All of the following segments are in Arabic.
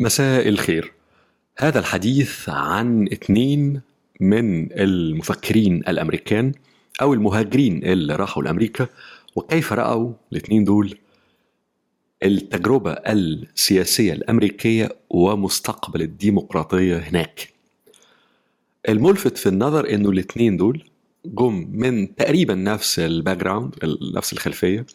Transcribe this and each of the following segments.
مساء الخير. هذا الحديث عن اثنين من المفكرين الأمريكان أو المهاجرين اللي راحوا لأمريكا وكيف رأوا الاثنين دول؟ التجربة السياسية الأمريكية ومستقبل الديمقراطية هناك. الملفت في النظر إنه الاثنين دول جم من تقريبا نفس ال background نفس الخلفية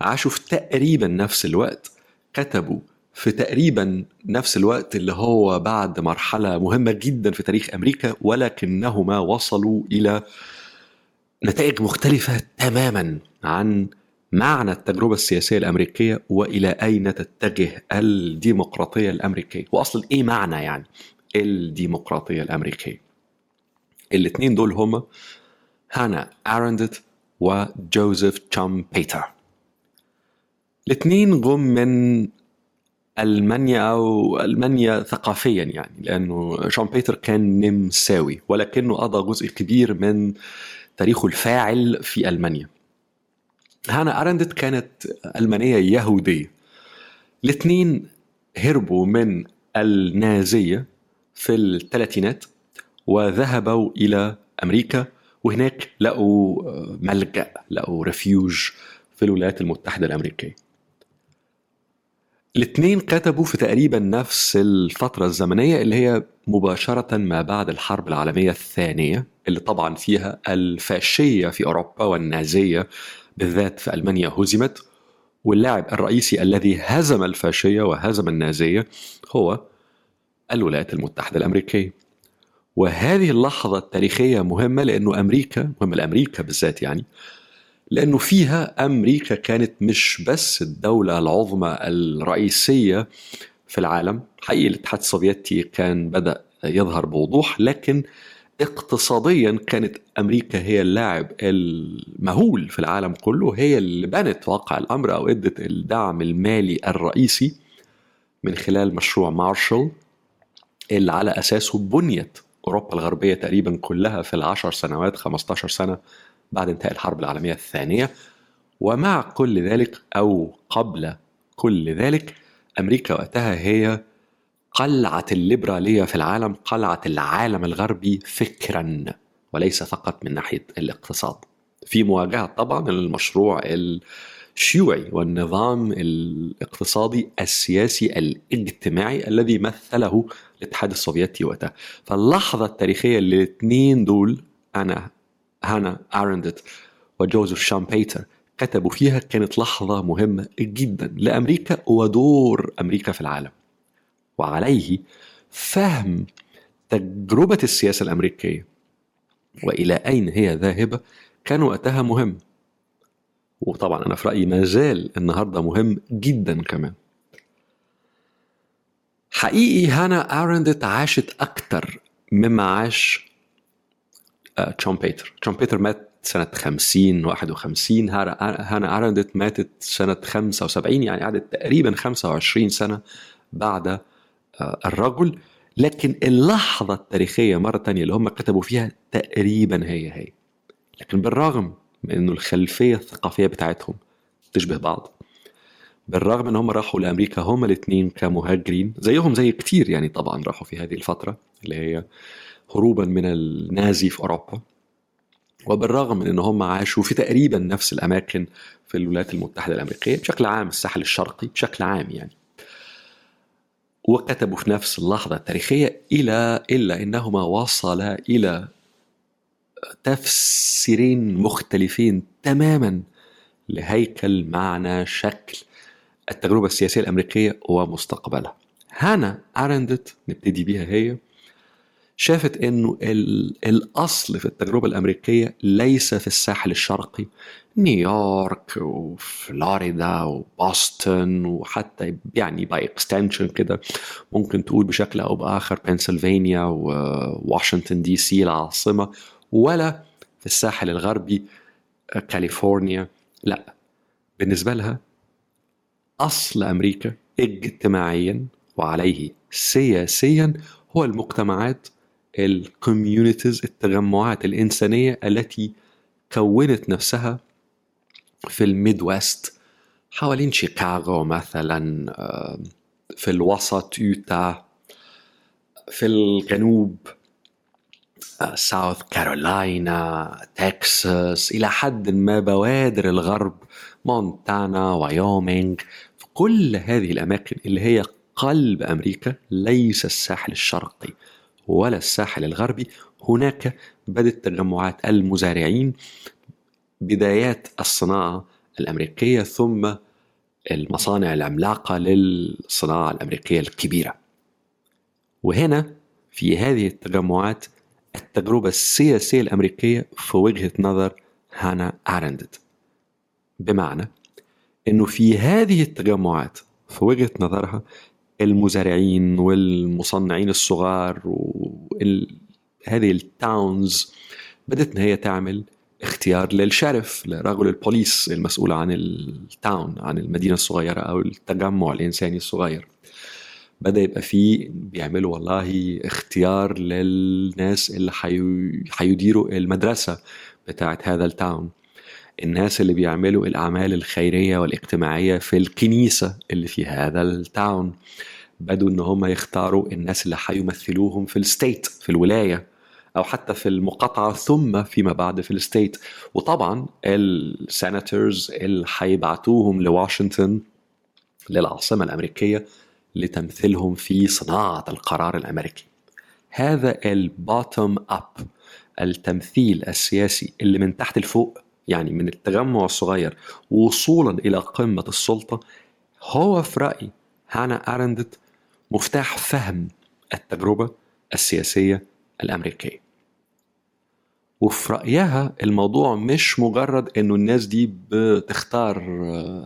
عاشوا في تقريبا نفس الوقت كتبوا في تقريبا نفس الوقت اللي هو بعد مرحلة مهمة جدا في تاريخ أمريكا ولكنهما وصلوا إلى نتائج مختلفة تماما عن معنى التجربة السياسية الأمريكية وإلى أين تتجه الديمقراطية الأمريكية. وأصلا إيه معنى يعني الديمقراطية الأمريكية؟ الاثنين دول هما هانا أرندت وجوزيف تشام بيتر الاثنين جم من ألمانيا أو ألمانيا ثقافيا يعني لأنه شون بيتر كان نمساوي ولكنه قضى جزء كبير من تاريخه الفاعل في ألمانيا. هانا أرندت كانت ألمانية يهودية. الاثنين هربوا من النازية في الثلاثينات وذهبوا إلى أمريكا وهناك لقوا ملجأ لقوا ريفيوج في الولايات المتحدة الأمريكية. الاثنين كتبوا في تقريبا نفس الفترة الزمنية اللي هي مباشرة ما بعد الحرب العالمية الثانية اللي طبعا فيها الفاشية في أوروبا والنازية بالذات في ألمانيا هزمت. واللاعب الرئيسي الذي هزم الفاشية وهزم النازية هو الولايات المتحدة الأمريكية. وهذه اللحظة التاريخية مهمة لأنه أمريكا مهمة لأمريكا بالذات يعني لأنه فيها أمريكا كانت مش بس الدولة العظمى الرئيسية في العالم. حقيقي الاتحاد السوفيتي كان بدأ يظهر بوضوح لكن اقتصاديا كانت أمريكا هي اللاعب المهول في العالم كله هي اللي بنت واقع الأمر أو أدت الدعم المالي الرئيسي من خلال مشروع مارشال اللي على أساسه بنيت أوروبا الغربية تقريبا كلها في العشر سنوات 15 سنة بعد انتهاء الحرب العالمية الثانية. ومع كل ذلك أو قبل كل ذلك أمريكا وقتها هي قلعة الليبرالية في العالم قلعة العالم الغربي فكرا وليس فقط من ناحية الاقتصاد. في مواجهة طبعا المشروع الشيوعي والنظام الاقتصادي السياسي الاجتماعي الذي مثله الاتحاد السوفيتي وقتها. فاللحظة التاريخية اللي الاثنين دول أنا هانا أرندت وجوزيف شامبيتر كتبوا فيها كانت لحظة مهمة جدا لأمريكا ودور أمريكا في العالم. وعليه فهم تجربة السياسة الأمريكية. وإلى أين هي ذاهبة؟ كان وقتها مهم. وطبعا أنا في رأيي ما زال النهاردة مهم جدا كمان. حقيقي هانا أرندت عاشت أكتر مما عاش تشون بيتر تشون بيتر مات سنة 50 51 هانا أرندت ماتت سنة 75 يعني قعدت تقريبا 25 سنة بعد الرجل. لكن اللحظة التاريخية مرة تانية اللي هم كتبوا فيها تقريبا هي هي. لكن بالرغم من إنه الخلفية الثقافية بتاعتهم تشبه بعض بالرغم إن هم راحوا لأمريكا هم الاثنين كمهاجرين زيهم زي كتير يعني طبعا راحوا في هذه الفترة اللي هي هروبا من النازي في أوروبا وبالرغم من إن هم عاشوا في تقريبا نفس الأماكن في الولايات المتحدة الأمريكية بشكل عام الساحل الشرقي بشكل عام يعني وكتبوا في نفس اللحظة التاريخية إلى إلا إنهما وصلا إلى تفسيرين مختلفين تماما لهيكل معنى شكل التجربة السياسية الأمريكية ومستقبلها. هانا أرندت نبتدي بيها هي شافت إنه الأصل في التجربة الأمريكية ليس في الساحل الشرقي نيويورك وفلوريدا وبوسطن وحتى يعني by extension كده ممكن تقول بشكل أو بآخر بنسلفانيا وواشنطن دي سي العاصمة ولا في الساحل الغربي كاليفورنيا لا. بالنسبة لها أصل أمريكا اجتماعيا وعليه سياسيا هو المجتمعات ال communities التجمعات الإنسانية التي كونت نفسها في ال Midwest حوالين شيكاغو مثلا في الوسط يوتا في الجنوب ساوث كارولاينا تكساس إلى حد ما بوادر الغرب مونتانا وايومينغ في كل هذه الأماكن اللي هي قلب أمريكا ليس الساحل الشرقي. ولا الساحل الغربي هناك بدت تجمعات المزارعين بدايات الصناعة الأمريكية ثم المصانع العملاقة للصناعة الأمريكية الكبيرة. وهنا في هذه التجمعات التجربة السياسية الأمريكية في وجهة نظر هانا أرندت. بمعنى أنه في هذه التجمعات في وجهة نظرها المزارعين والمصنعين الصغار وهذه التاونز بدأت إن هي تعمل اختيار لل sheriff لرجل البوليس المسؤول عن ال town عن المدينة الصغيرة أو التجمع الإنساني الصغير. بدأ يبقى فيه بيعملوا والله اختيار للناس اللي حيديروا المدرسة بتاعت هذا ال town الناس اللي بيعملوا الأعمال الخيرية والاجتماعية في الكنيسة اللي في هذا ال town بدوا إن هم يختاروا الناس اللي حيمثلوهم في ال state في الولاية أو حتى في المقاطعة ثم فيما بعد في ال state وطبعا ال senators اللي حيبعتوهم لواشنطن للعاصمة الأمريكية لتمثيلهم في صناعة القرار الأمريكي. هذا ال bottom up التمثيل السياسي اللي من تحت لفوق يعني من التجمع الصغير وصولا إلى قمة السلطة هو في رأيي هانا أرندت مفتاح فهم التجربة السياسية الأمريكية. وفي رأيها الموضوع مش مجرد إنه الناس دي بتختار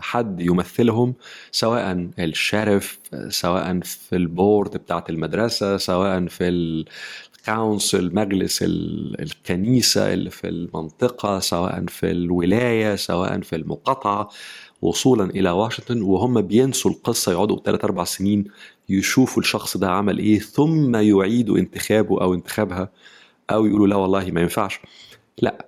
حد يمثلهم سواء ال sheriff سواء في ال board بتاعت المدرسة سواء في ال council مجلس الكنيسة اللي في المنطقة سواء في الولاية سواء في المقاطعة وصولا إلى واشنطن وهم بينسوا القصة يقعدوا ثلاث أربع سنين يشوفوا الشخص ده عمل إيه ثم يعيدوا انتخابه أو انتخابها أو يقولوا لا والله ما ينفعش. لا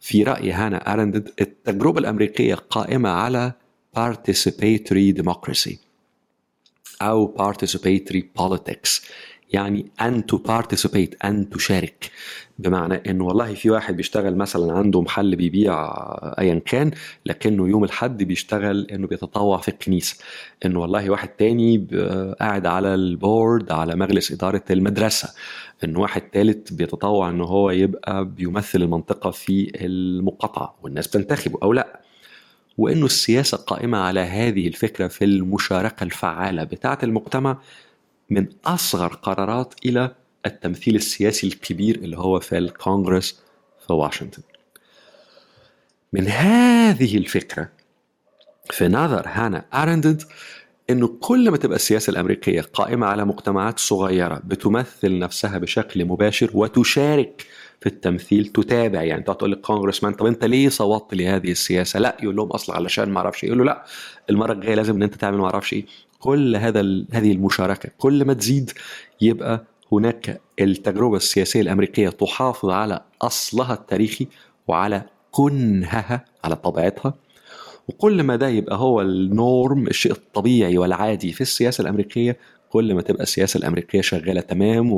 في رأي هانا أرندد التجربة الأمريكية قائمة على participatory democracy أو participatory politics. يعني أن تو participate أن تشارك بمعنى إنه والله في واحد بيشتغل مثلا عنده محل بيبيع أيا كان لكنه يوم الحد بيشتغل إنه بيتطوع في الكنيسة. إنه والله واحد تاني قاعد على البورد على مجلس إدارة المدرسة. إن واحد تالت بيتطوع إن هو يبقى بيمثل المنطقة في المقاطعة والناس بتنتخبه أو لأ. وإنه السياسة قائمة على هذه الفكرة في المشاركة الفعالة بتاعة المجتمع من أصغر قرارات إلى التمثيل السياسي الكبير اللي هو في الكونغرس في واشنطن. من هذه الفكرة في نظر هانا أرندد إنه كل ما تبقى السياسة الأمريكية قائمة على مجتمعات صغيرة بتمثل نفسها بشكل مباشر وتشارك في التمثيل تتابع يعني تقعد تقول للكونغرسمان طب أنت ليه صوتت لهذه السياسة؟ لا يقول لهم أصلا علشان ما أعرفش إيه. يقول له لا المرة الجاية لازم إن أنت تعمل ما أعرفش إيه. كل هذا هذه المشاركة كل ما تزيد يبقى هناك التجربة السياسية الأمريكية تحافظ على أصلها التاريخي وعلى كنهها على طبيعتها. وكل ما ده يبقى هو النورم الشيء الطبيعي والعادي في السياسة الأمريكية كل ما تبقى السياسة الأمريكية شغالة تمام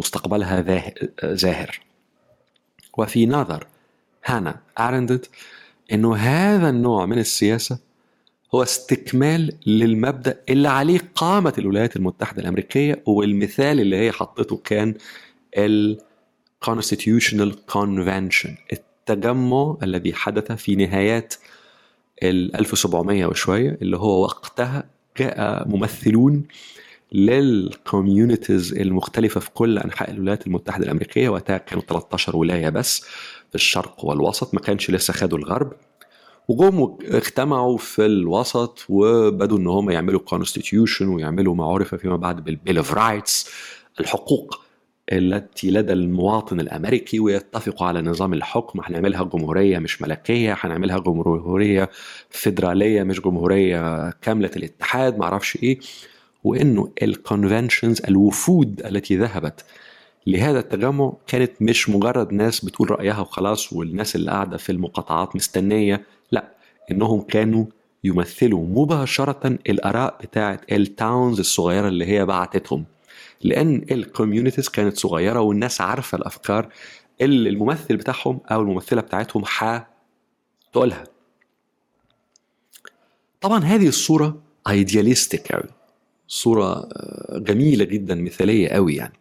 ومستقبلها زاهر. وفي نظر هانا أرندت إنه هذا النوع من السياسة هو استكمال للمبدأ اللي عليه قامت الولايات المتحدة الأمريكية والمثال اللي هي حطته كان ال Constitutional Convention التجمع الذي حدث في نهايات ال 1700 وشوية اللي هو وقتها جاء ممثلون للكوميونيتيز المختلفة في كل أنحاء الولايات المتحدة الأمريكية وقتها كانوا 13 ولاية بس في الشرق والوسط ما كانش لسه خدوا الغرب. وجم اجتمعوا في الوسط وبدوا إن هم يعملوا constitution ويعملوا ما عرف فيما بعد بال Bill of Rights الحقوق التي لدى المواطن الأمريكي ويتفقوا على نظام الحكم. هنعملها جمهورية مش ملكية هنعملها جمهورية فيدرالية مش جمهورية كاملة الاتحاد معرفش إيه. وإنه ال conventions الوفود التي ذهبت لهذا التجمع كانت مش مجرد ناس بتقول رأيها وخلاص والناس اللي قاعدة في المقاطعات مستنية لا إنهم كانوا يمثلوا مباشرة الآراء بتاعة ال towns الصغيرة اللي هي بعتتهم. لأن ال communities كانت صغيرة والناس عارفة الأفكار اللي الممثل بتاعهم أو الممثلة بتاعتهم تقولها طبعا هذه الصورة idealistic قوي صورة جميلة جدا مثالية قوي يعني.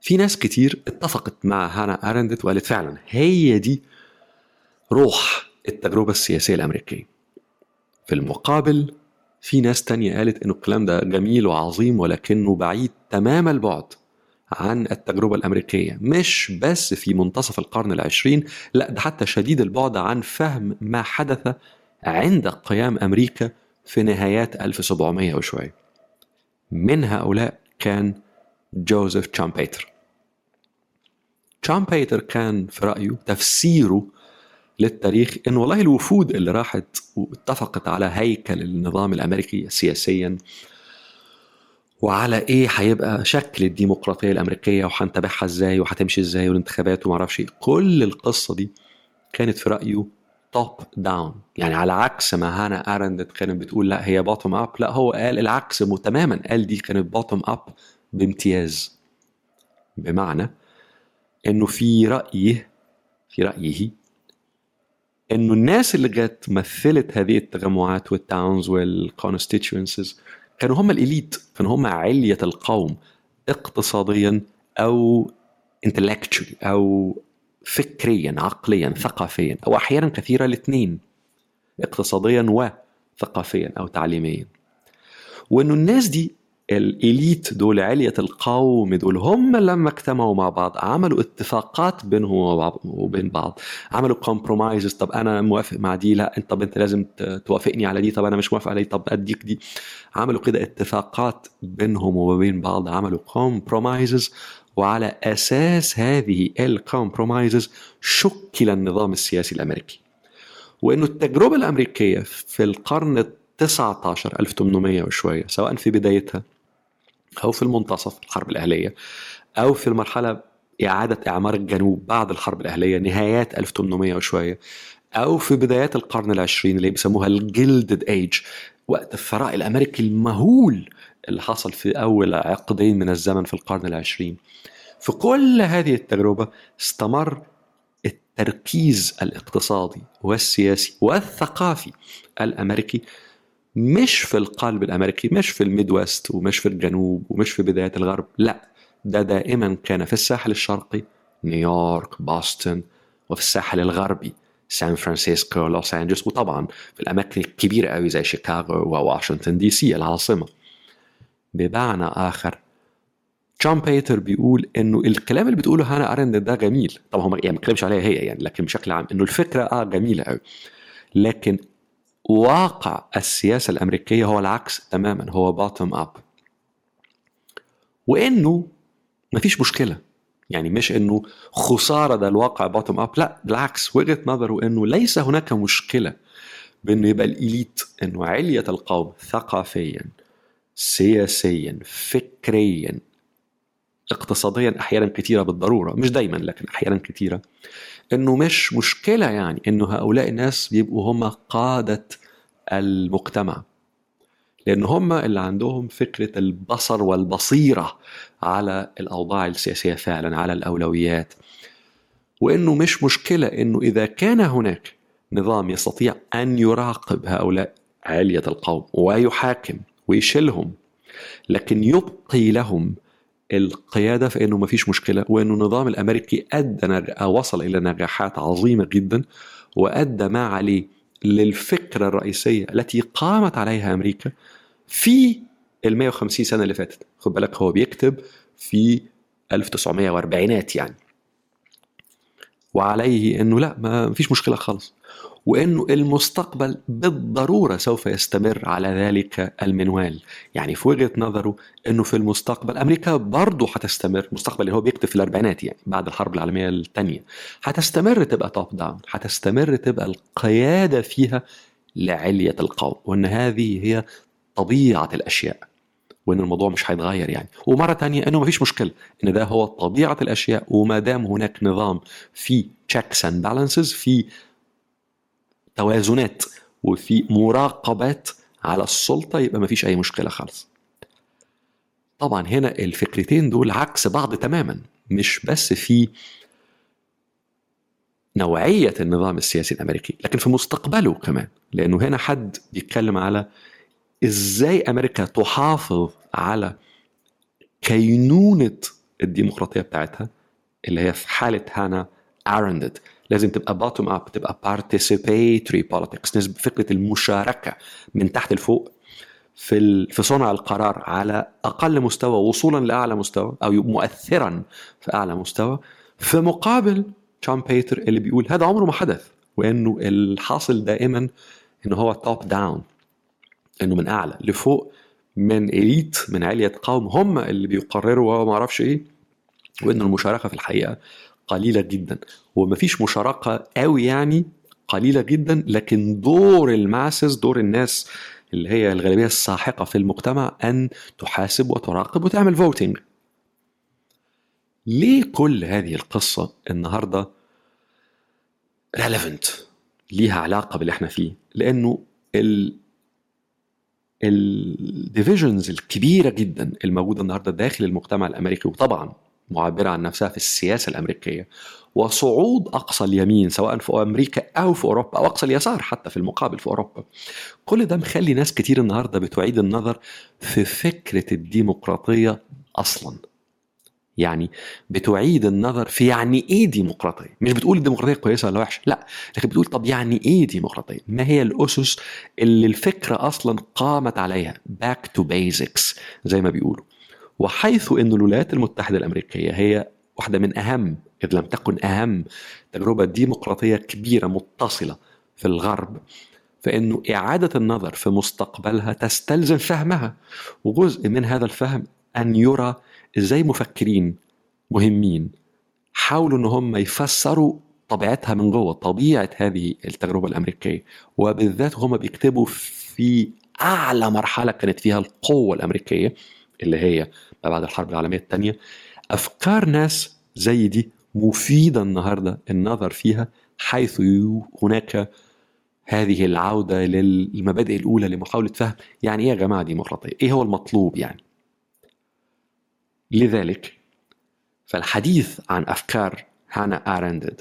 في ناس كتير اتفقت مع هانا أرندت وقالت فعلا هي دي روح التجربة السياسية الأمريكية. في المقابل في ناس تانية قالت إنه الكلام ده جميل وعظيم ولكنه بعيد تمام البعد عن التجربة الأمريكية. مش بس في منتصف القرن العشرين لا ده حتى شديد البعد عن فهم ما حدث عند قيام أمريكا في نهايات 1700 وشوية من هؤلاء كان جوزيف تشامبيتر. شامبيتر كان في رأيه تفسيره للتاريخ إن والله الوفود اللي راحت واتفقت على هيكل النظام الأمريكي سياسيا وعلى إيه هيبقى شكل الديمقراطية الأمريكية وهنتابعها إزاي وهتمشي إزاي والانتخابات وما أعرفش كل القصة دي كانت في رأيه top down يعني على عكس ما هانا ارندت كانت بتقول لا هي bottom up لا هو قال العكس تماما. قال دي كانت bottom up بامتياز. بمعنى إنه في رايه في رأيه إنه الناس اللي جت مثلت هذه التجمعات وال towns وال constituencies كانوا هم ال elite كانوا هم علية القوم اقتصاديا أو intellectually أو فكريا عقليا ثقافيا أو أحيانا كثيره الاثنين اقتصاديا وثقافيا أو تعليميا. وانه الناس دي الـ elite دول علية القوم دول هم لما اجتمعوا مع بعض عملوا اتفاقات بينهم وبين بعض. عملوا compromises طب أنا موافق مع دي؟ لا طب أنت لازم توافقني على دي طب أنا مش موافق على دي طب أديك دي. عملوا كده اتفاقات بينهم وبين بعض عملوا compromises وعلى أساس هذه الـ compromises شكل النظام السياسي الأمريكي. وأنه التجربة الأمريكية في القرن 19 1800 وشوية سواء في بدايتها أو في المنتصف الحرب الأهلية أو في المرحلة إعادة إعمار الجنوب بعد الحرب الأهلية نهايات 1800 وشوية أو في بدايات القرن العشرين اللي بيسموها الجلدد ايج وقت الثراء الأمريكي المهول اللي حصل في أول عقدين من الزمن في القرن العشرين. في كل هذه التجربة استمر التركيز الاقتصادي والسياسي والثقافي الأمريكي مش في القلب الأمريكي مش في الـ Midwest ومش في الجنوب ومش في بداية الغرب لا. ده دائما كان في الساحل الشرقي نيويورك بوسطن وفي الساحل الغربي سان فرانسيسكو لوس أنجلوس وطبعا في الأماكن الكبيرة قوي زي شيكاغو وواشنطن دي سي العاصمة. بمعنى آخر. شامبيتر بيقول إنه الكلام اللي بتقوله هانا ارندت ده جميل. طبعا هو يعني ما بيتكلمش عليها هي يعني لكن بشكل عام إنه الفكرة آه جميلة قوي لكن واقع السياسة الأمريكية هو العكس تماما هو bottom up وإنه مفيش مشكلة. يعني مش إنه خسارة ده الواقع bottom up لا بالعكس وجهة نظره إنه ليس هناك مشكلة بإنه يبقى الـ elite إنه علية القوم ثقافيا سياسيا فكريا اقتصاديا أحيانا كثيرة بالضرورة مش دايما لكن أحيانا كثيرة. إنه مش مشكلة يعني إنه هؤلاء الناس بيبقوا هم قادة المجتمع. لأن هم اللي عندهم فكرة البصر والبصيرة على الأوضاع السياسية فعلا على الأولويات. وإنه مش مشكلة إنه إذا كان هناك نظام يستطيع أن يراقب هؤلاء عليه القوم ويحاكم. ويشيلهم. لكن يبقي لهم القيادة فإنه ما فيش مشكلة وإنه النظام الأمريكي أدى وصل إلى نجاحات عظيمة جدا وأدى ما عليه للفكرة الرئيسية التي قامت عليها أمريكا في ال 150 سنة اللي فاتت. خد بالك هو بيكتب في 1940 يعني. وعليه إنه لا ما فيش مشكلة خالص. وإنه المستقبل بالضرورة سوف يستمر على ذلك المنوال. يعني في وجهة نظره إنه في المستقبل أمريكا برضه هتستمر المستقبل اللي هو بيكتب في الأربعينات يعني بعد الحرب العالمية الثانية. هتستمر تبقى توب داون هتستمر تبقى القيادة فيها لعلية القوم وإن هذه هي طبيعة الأشياء وإن الموضوع مش هيتغير يعني. ومرة تانية إنه مفيش مشكلة إن ده هو طبيعة الأشياء وما دام هناك نظام في checks and balances في توازنات وفي مراقبات على السلطة يبقى مفيش أي مشكلة خالص. طبعا هنا الفكرتين دول عكس بعض تماما مش بس في نوعية النظام السياسي الأمريكي لكن في مستقبله كمان لأنه هنا حد بيتكلم على إزاي أمريكا تحافظ على كينونة الديمقراطية بتاعتها اللي هي في حالة هانا أرندت لازم تبقى bottom up تبقى participatory politics نسبة فكرة المشاركة من تحت لفوق في في صنع القرار على أقل مستوى وصولا لأعلى مستوى أو مؤثرا في أعلى مستوى في مقابل شامبيتر اللي بيقول هذا عمره ما حدث وإنه الحاصل دائما إنه هو top down إنه من أعلى لفوق من elite من علية قوم هم اللي بيقرروا وما أعرفش إيه وان المشاركة في الحقيقة قليلة جدا. ومفيش مشاركة قوي يعني قليلة جدا لكن دور الـ masses دور الناس اللي هي الغالبية الساحقة في المجتمع أن تحاسب وتراقب وتعمل voting ليه كل هذه القصة النهارده relevant ليها علاقة باللي إحنا فيه. لأنه ال الـ divisions الكبيرة جدا الموجودة النهارده داخل المجتمع الأمريكي وطبعا معبرة عن نفسها في السياسة الأمريكية. وصعود أقصى اليمين سواء في أمريكا أو في أوروبا أو أقصى اليسار حتى في المقابل في أوروبا. كل ده مخلي ناس كتير النهارده بتعيد النظر في فكرة الديمقراطية أصلا. يعني بتعيد النظر في يعني إيه ديمقراطية؟ مش بتقول الديمقراطية كويسة ولا وحشة لا لكن بتقول طب يعني إيه ديمقراطية؟ ما هي الأسس اللي الفكرة أصلا قامت عليها؟ back to basics زي ما بيقولوا. وحيث إن الولايات المتحدة الأمريكية هي واحدة من أهم إذ لم تكن أهم تجربة ديمقراطية كبيرة متصلة في الغرب فانه إعادة النظر في مستقبلها تستلزم فهمها وجزء من هذا الفهم أن يرى إزاي مفكرين مهمين حاولوا إن هم يفسروا طبيعتها من جوه طبيعة هذه التجربة الأمريكية وبالذات هم بيكتبوا في أعلى مرحلة كانت فيها القوة الأمريكية اللي هي ما بعد الحرب العالمية الثانية أفكار ناس زي دي مفيدة النهارده النظر فيها حيث هناك هذه العودة للمبادئ الأولى لمحاولة فهم يعني إيه يا جماعة ديمقراطيه؟ إيه هو المطلوب يعني؟ لذلك فالحديث عن أفكار هانا ارندت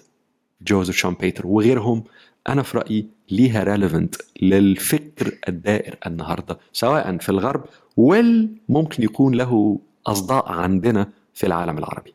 جوزيف شامبيتر وغيرهم أنا في رأيي ليها relevant للفكر الدائر النهارده سواء في الغرب وممكن يكون له أصداء عندنا في العالم العربي.